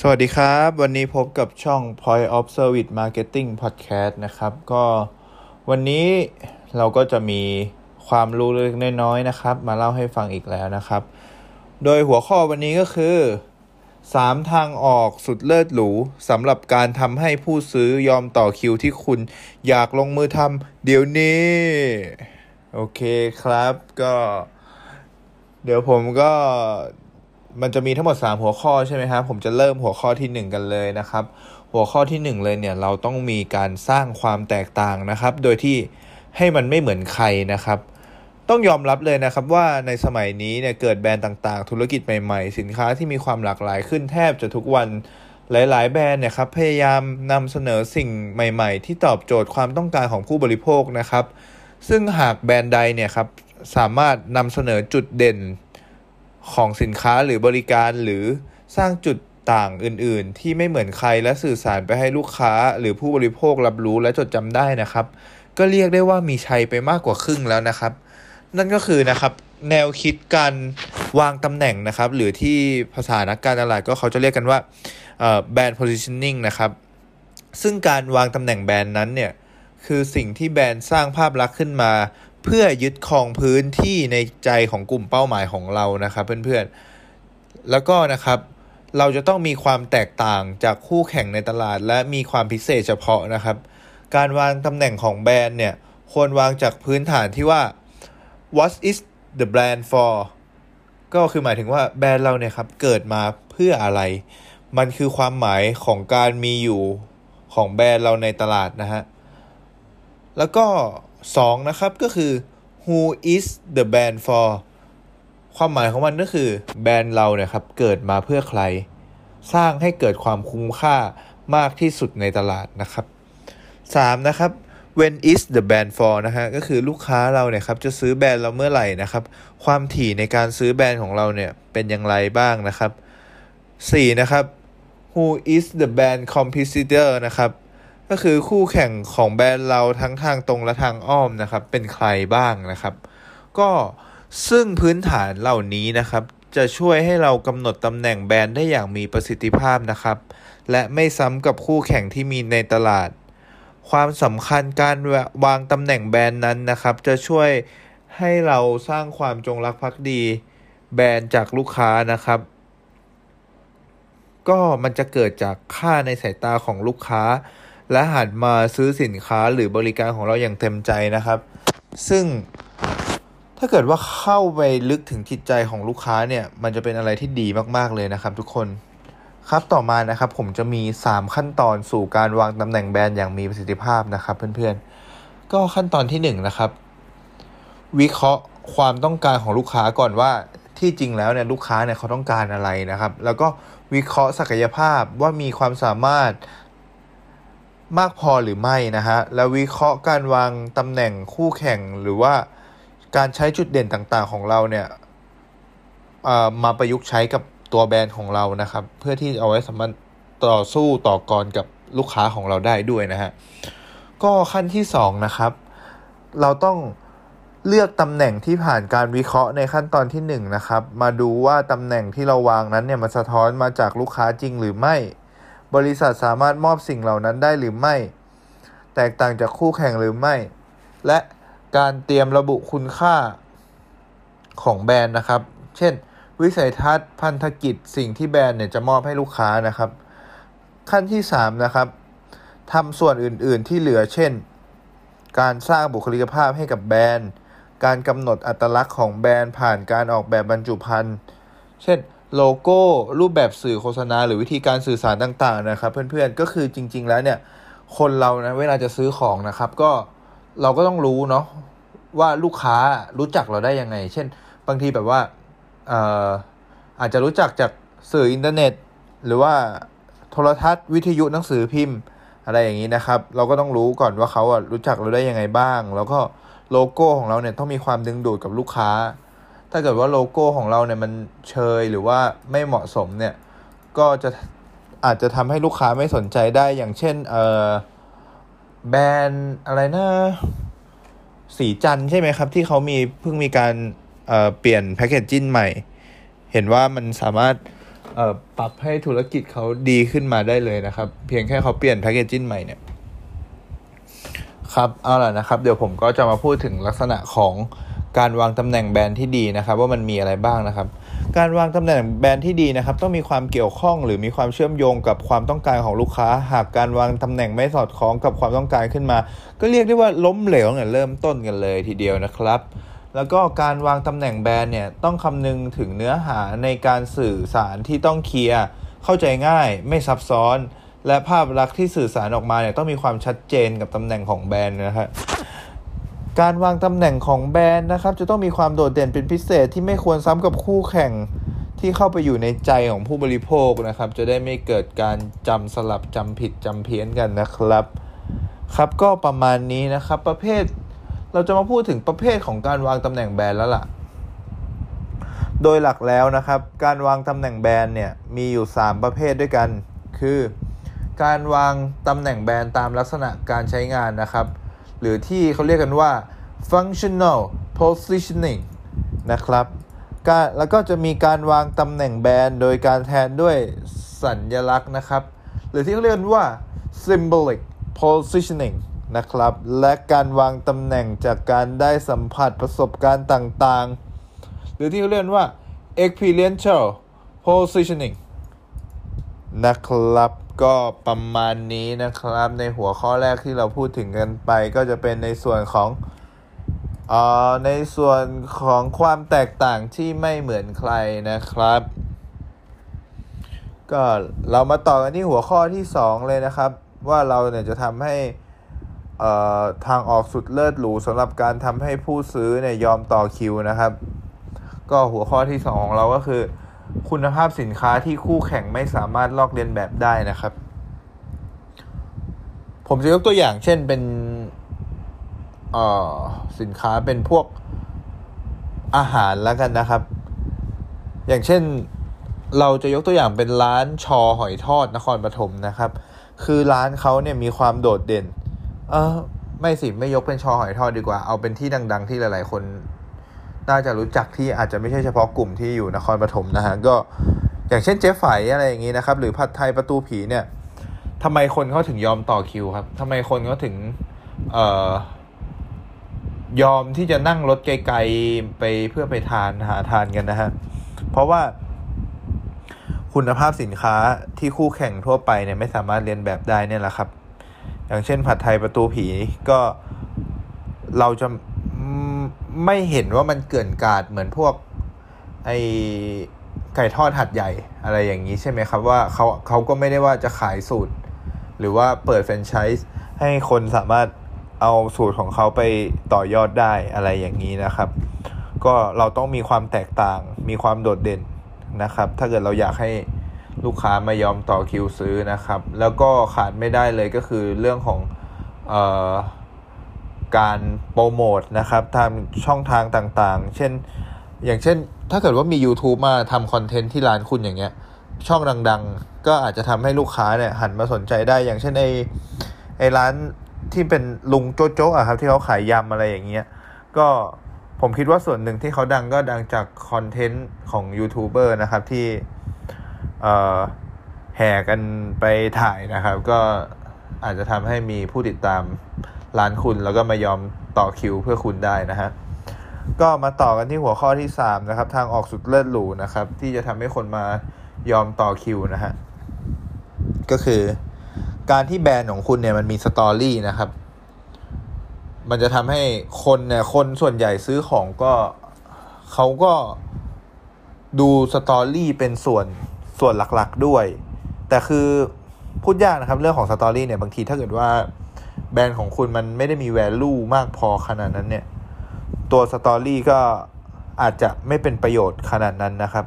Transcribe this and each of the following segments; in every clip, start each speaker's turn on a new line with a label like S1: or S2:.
S1: สวัสดีครับ วันนี้พบกับช่อง Point of Service Marketing Podcast นะครับ ก็วันนี้เราก็จะมีความรู้เล็กน้อยๆนะครับ มาเล่าให้ฟังอีกแล้วนะครับ โดยหัวข้อวันนี้ก็คือ 3 ทางออกสุดเลิศหรูสำหรับการทำให้ผู้ซื้อยอมต่อคิวที่คุณอยากลงมือทำเดี๋ยวนี้ โอเคครับก็ เดี๋ยวผมก็ มันจะมีทั้งหมด 3 หัวข้อใช่ไหมครับผมจะเริ่มหัวข้อที่ 1 กันเลยนะครับ หัวข้อที่ 1 เลยเนี่ยเราต้องมีการสร้างความแตกต่างนะครับ โดยที่ให้มันไม่เหมือนใครนะครับ ต้องยอมรับเลยนะครับว่าในสมัยนี้เนี่ยเกิดแบรนด์ต่างๆ ธุรกิจใหม่ๆ สินค้าที่มีความหลากหลายขึ้นแทบจะทุกวันหลายๆ แบรนด์เนี่ยครับพยายามนำเสนอสิ่งใหม่ ๆ ที่ตอบโจทย์ความต้องการของผู้บริโภคนะครับ ซึ่งหากแบรนด์ใดเนี่ยครับสามารถนำเสนอจุดเด่น ของสินค้าหรือบริการหรือสร้างจุดต่างอื่น ๆ ที่ไม่เหมือนใครและสื่อสารไปให้ลูกค้า หรือผู้บริโภครับรู้และจดจำได้นะครับ ก็เรียกได้ว่ามีชัยไปมากกว่าครึ่งแล้วนะครับ นั่นก็คือนะครับแนวคิดการวางตำแหน่งนะครับ หรือที่ภาษานักการตลาดก็เขาจะเรียกกันว่าแบรนด์ positioning นะครับ ซึ่งการวางตำแหน่งแบรนด์นั้นเนี่ยคือสิ่งที่แบรนด์สร้างภาพลักษณ์ขึ้นมา เพื่อยึดครองพื้นที่ในใจของกลุ่มเป้าหมายของเรานะครับ เพื่อนๆ แล้วก็นะครับเราจะต้องมีความแตกต่างจากคู่แข่งในตลาด และมีความพิเศษเฉพาะนะครับ การวางตำแหน่งของแบรนด์เนี่ยควรวางจากพื้นฐานที่ว่า what is the brand for ก็คือหมายถึงว่าแบรนด์เราเนี่ยครับเกิดมาเพื่ออะไร มันคือความหมายของการมีอยู่ของแบรนด์เราในตลาดนะฮะ แล้วก็ 2นะครับก็คือ who is the band for ความหมายของมันก็คือแบรนด์เราเนี่ยครับเกิดมาเพื่อใคร สร้างให้เกิดความคุ้มค่ามากที่สุดในตลาดนะครับ 3 นะครับ when is the band for นะฮะก็คือลูกค้าเราเนี่ยครับจะซื้อแบรนด์เราเมื่อไหร่นะครับ ความถี่ในการซื้อแบรนด์ของเราเนี่ยเป็นอย่างไรบ้างนะครับ 4 นะครับ who is the band competitor นะครับ ก็คือคู่แข่งของแบรนด์เราทั้งทางตรงและทางอ้อมนะครับ เป็นใครบ้างนะครับ ก็ซึ่งพื้นฐานเหล่านี้นะครับ จะช่วยให้เรากำหนดตำแหน่งแบรนด์ได้อย่างมีประสิทธิภาพนะครับ และไม่ซ้ำกับคู่แข่งที่มีในตลาด ความสำคัญการวางตำแหน่งแบรนด์นั้นนะครับ จะช่วยให้เราสร้างความจงรักภักดีแบรนด์จากลูกค้านะครับ ก็มันจะเกิดจากค่าในสายตาของลูกค้า และหันมาซื้อสินค้าหรือบริการของเราอย่างเต็มใจนะครับ ซึ่งถ้าเกิดว่าเข้าไปลึกถึงจิตใจของลูกค้าเนี่ย มันจะเป็นอะไรที่ดีมากๆเลยนะครับ ทุกคนครับต่อมานะครับผมจะมี 3 ขั้นตอนสู่การวางตำแหน่งแบรนด์อย่างมีประสิทธิภาพนะครับ เพื่อนๆ ก็ขั้นตอนที่1นนะครับ วิเคราะห์ความต้องการของลูกค้าก่อนว่าที่จริงแล้วเนี่ยลูกค้าเนี่ยเขาต้องการอะไรนะครับ แล้วก็วิเคราะห์ศักยภาพว่ามีความสามารถ มากพอหรือไม่นะฮะ แล้ววิเคราะห์การวางตำแหน่งคู่แข่งหรือว่าการใช้จุดเด่นต่างๆของเราเนี่ยมาประยุกต์ใช้กับตัวแบรนด์ของเรานะครับ เพื่อที่เอาไว้สามารถต่อสู้ต่อกรกับลูกค้าของเราได้ด้วยนะฮะ ก็ขั้นที่2นะครับ เราต้องเลือกตำแหน่งที่ผ่านการวิเคราะห์ในขั้นตอนที่1นะครับ มาดูว่าตำแหน่งที่เราวางนั้นเนี่ยมันสะท้อนมาจากลูกค้าจริงหรือไม่ บริษัทสามารถมอบสิ่งเหล่านั้นได้หรือไม่ แตกต่างจากคู่แข่งหรือไม่ และการเตรียมระบุคุณค่าของแบรนด์นะครับ เช่น วิสัยทัศน์พันธกิจสิ่งที่แบรนด์เนี่ยจะมอบให้ลูกค้านะครับ ขั้นที่ 3 นะครับทำส่วนอื่น ๆ ที่เหลือเช่น การสร้างบุคลิกภาพให้กับแบรนด์ การกำหนดอัตลักษณ์ของแบรนด์ผ่านการออกแบบบรรจุภัณฑ์ เช่น โลโก้รูปแบบสื่อโฆษณา หรือวิธีการสื่อสารต่างๆนะครับ เพื่อนๆก็คือจริง ๆ แล้วเนี่ยคนเรานะเวลาจะซื้อของนะครับ ก็เราก็ต้องรู้เนาะว่าลูกค้ารู้จักเราได้ยังไง เช่น บางทีแบบว่าเอ่ออาจจะรู้จักจากสื่ออินเทอร์เน็ต หรือว่าโทรทัศน์วิทยุหนังสือพิมพ์อะไรอย่างนี้นะครับ เราก็ต้องรู้ก่อนว่าเขาอะรู้จักเราได้ยังไงบ้าง แล้วก็โลโก้ของเราเนี่ยต้องมีความดึงดูดกับลูกค้า ถ้าเกิดว่าโลโก้ของเราเนี่ยมันเชยหรือว่าไม่เหมาะสมเนี่ย ก็จะอาจจะทำให้ลูกค้าไม่สนใจได้อย่างเช่นเออแบรนด์อะไรนะสีจันใช่ไหมครับ ที่เขามีเพิ่งมีการเเปลี่ยนแพคเกจจิ้งใหม่ เห็นว่ามันสามารถปรับให้ธุรกิจเขาดีขึ้นมาได้เลยนะครับ เพียงแค่เขาเปลี่ยนแพคเกจิ้งใหม่เนี่ยครับเอาล่ะนะครับ เดี๋ยวผมก็จะมาพูดถึงลักษณะของ การวางตำแหน่งแบรนด์ที่ดีนะครับ ว่ามันมีอะไรบ้างนะครับ การวางตำแหน่งแบรนด์ที่ดีนะครับ ต้องมีความเกี่ยวข้องหรือมีความเชื่อมโยงกับความต้องการของลูกค้า หากการวางตำแหน่งไม่สอดคล้องกับความต้องการขึ้นมา ก็เรียกได้ว่าล้มเหลวเนี่ยเริ่มต้นกันเลยทีเดียวนะครับ แล้วก็การวางตำแหน่งแบรนด์เนี่ยต้องคำนึงถึงเนื้อหาในการสื่อสารที่ต้องเคลียร์เข้าใจง่ายไม่ซับซ้อน และภาพลักษณ์ที่สื่อสารออกมาเนี่ยต้องมีความชัดเจนกับตำแหน่งของแบรนด์นะครับ การวางตำแหน่งของแบรนด์นะครับ จะต้องมีความโดดเด่นเป็นพิเศษที่ไม่ควรซ้ำกับคู่แข่งที่เข้าไปอยู่ในใจของผู้บริโภคนะครับ จะได้ไม่เกิดการจำสลับจำผิดจำเพี้ยนกันนะครับ ครับก็ประมาณนี้นะครับ ประเภทเราจะมาพูดถึงประเภทของการวางตำแหน่งแบรนด์แล้วล่ะ โดยหลักแล้วนะครับ การวางตำแหน่งแบรนด์เนี่ยมีอยู่ 3 ประเภทด้วยกัน คือ การวางตำแหน่งแบรนด์ตามลักษณะการใช้งานนะครับ หรือที่เขาเรียกกันว่า functional positioning นะครับการแล้วก็จะมีการวางตำแหน่งแบรนด์ โดยการแทนด้วยสัญลักษณ์นะครับ หรือที่เขาเรียกว่า symbolic positioning นะครับ และการวางตำแหน่งจากการได้สัมผัสประสบการณ์ต่างๆ หรือที่เขาเรียกว่า experiential positioning นะครับ ก็ประมาณนี้นะครับ ในหัวข้อแรกที่เราพูดถึงกันไป ก็จะเป็นในส่วนของออในส่วนของความแตกต่างที่ไม่เหมือนใครนะครับ ก็เรามาต่อกันที่หัวข้อที่ 2 เลยนะครับ ว่าเราเนี่ยจะทำให้ทางออกสุดเลิศหรูสำหรับการทำให้ผู้ซื้อเนี่ยยอมต่อคิวนะครับ ก็หัวข้อที่ 2 ของเราก็คือ คุณภาพสินค้าที่คู่แข่งไม่สามารถลอกเลียนแบบได้นะครับ ผมจะยกตัวอย่างเช่นเป็นสินค้าเป็นพวกอาหารแล้วกันนะครับ อย่างเช่นเราจะยกตัวอย่างเป็นร้านชอหอยทอดนครปฐมนะครับ คือร้านเขาเนี่ยมีความโดดเด่น เออไม่สิไม่ยกเป็นชอหอยทอดดีกว่า เอาเป็นที่ดัง ๆ ที่หลาย ๆ คน น่าจะรู้จักที่อาจจะไม่ใช่เฉพาะกลุ่มที่อยู่นครปฐมนะฮะก็อย่างเช่นเจ๊ไฝอะไรอย่างนี้นะครับ หรือผัดไทยประตูผีเนี่ยทำไมคนเขาถึงยอมต่อคิวครับทำไมคนเขาถึงเอ่อยอมที่จะนั่งรถไกลๆไปเพื่อไปทานหาทานกันนะฮะ เพราะว่าคุณภาพสินค้าที่คู่แข่งทั่วไปเนี่ยไม่สามารถเรียนแบบได้เนี่ยแหละครับ อย่างเช่นผัดไทยประตูผีก็เราจะ ไม่เห็นว่ามันเกินกาดเหมือนพวกไอไก่ทอดหัดใหญ่อะไรอย่างนี้ใช่ไหมครับว่าเขาเขาก็ไม่ได้ว่าจะขายสูตร หรือว่าเปิดแฟรนไชส์ให้คนสามารถเอาสูตรของเขาไปต่อยอดได้อะไรอย่างนี้นะครับ ก็เราต้องมีความแตกต่างมีความโดดเด่นนะครับ ถ้าเกิดเราอยากให้ลูกค้ามายอมต่อคิวซื้อนะครับ แล้วก็ขาดไม่ได้เลยก็คือเรื่องของเอ่อ การโปรโมทนะครับทางช่องทางต่างๆ เช่น อย่างเช่น ถ้าเกิดว่ามี YouTube มาทำคอนเทนต์ที่ร้านคุณอย่างเงี้ย ช่องดังๆ ก็อาจจะทำให้ลูกค้าเนี่ยหันมาสนใจได้ อย่างเช่นไอไอร้านที่เป็นลุงโจ๊โจ๊อะครับที่เขาขายยำอะไรอย่างเงี้ย ก็ผมคิดว่าส่วนหนึ่งที่เขาดังก็ดังจากคอนเทนต์ของยูทูบเบอร์นะครับที่แห่กันไปถ่ายนะครับ ก็อาจจะทำให้มีผู้ติดตาม ร้านคุณแล้วก็มายอมต่อคิวเพื่อคุณได้นะฮะก็มาต่อกันที่หัวข้อที่ 3 นะครับ ทางออกสุดเลิศหรูนะครับ ที่จะทำให้คนมายอมต่อคิวนะฮะก็คือ การที่แบรนด์ของคุณเนี่ยมันมีสตอรี่นะครับ มันจะทำให้คนเนี่ยคนส่วนใหญ่ซื้อของก็เขาก็ดู story เป็นส่วนส่วนหลักๆด้วย แต่คือพูดยากนะครับเรื่องของ story เนี่ยบางทีถ้าเกิดว่า แบรนด์ของคุณมันไม่ได้มี value มากพอขนาดนั้นเนี่ย ตัว story ก็อาจจะไม่เป็นประโยชน์ขนาดนั้นนะครับ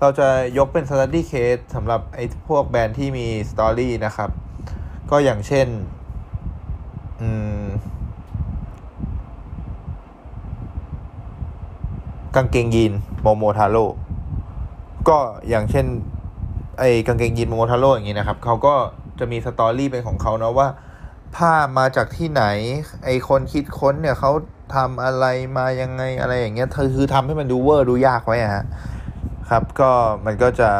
S1: เราจะยกเป็น story case สำหรับไอ้พวกแบรนด์ที่มี story นะครับ ก็อย่างเช่นกางเกงยีนโมโมทาโร่ก็อย่างเช่น ไอ้กางเกงยีนโมโมทาโร่อย่างนี้นะครับเขาก็จะมี story เป็นของเขาเนาะว่า ผ้ามาจากที่ไหน ไอคนคิดค้นเนี่ยเขาทำอะไรมายังไงอะไรอย่างเงี้ยเธอคือทำให้มันดูเวอร์ดูยากไว้ฮะครับ ก็มันก็จะ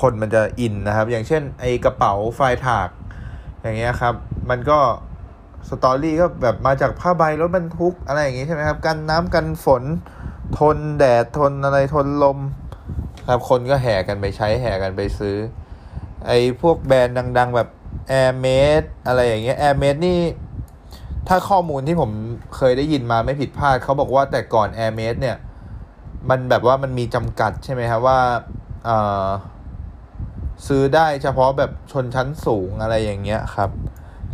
S1: คนมันจะอินนะครับ อย่างเช่น ไอกระเป๋า Freitag อย่างเงี้ยครับ มันก็ story ก็แบบมาจากผ้าใบรถบรรทุกอะไรอย่างงี้ใช่ไหมครับกันน้ำกันฝน ทนแดดทนอะไรทนลม ครับคนก็แห่กันไปใช้แห่กันไปซื้อ ไอพวกแบรนด์ดัง ๆ แบบ Air m a d e อะไรอย่างเงี้ย Air m a d e นี่ ถ้าข้อมูลที่ผมเคยได้ยินมาไม่ผิดพลาดเขาบอกว่าแต่ก่อน Air m a d e เนี่ย มันแบบว่ามันมีจำกัดใช่ไหมครับว่าซื้อได้เฉพาะแบบชนชั้นสูงอะไรอย่างเงี้ยครับ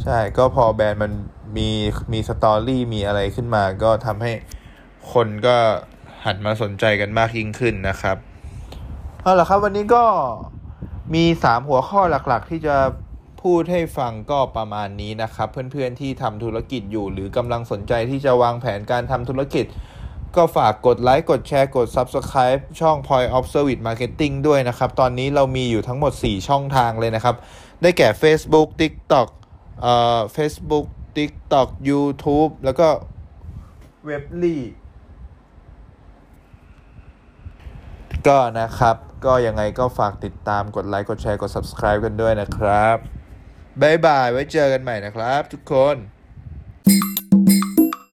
S1: ใช่ก็พอแบรนด์มันมีมีสตอรี่มีอะไรขึ้นมา ก็ทำให้คนก็หันมาสนใจกันมากยิ่งขึ้นนะครับเอาละครับวันนี้ก็มีสามหัวข้อหลักๆ ที่จะ พูดให้ฟังก็ประมาณนี้นะครับ เพื่อนๆที่ทำธุรกิจอยู่ หรือกำลังสนใจที่จะวางแผนการทำธุรกิจ ก็ฝากกดไลค์กดแชร์กด Subscribe ช่อง Point of Service Marketing ด้วยนะครับ ตอนนี้เรามีอยู่ทั้งหมด 4 ช่องทางเลยนะครับ ได้แก่ Facebook TikTok เอ่อ Facebook TikTok YouTube แล้วก็ w e b l y ก็นะครับ ก็ยังไงก็ฝากติดตามกดไลค์กดแชร์กด Subscribe กันด้วยนะครับ บายบาย ไว้เจอกันใหม่นะครับทุกคน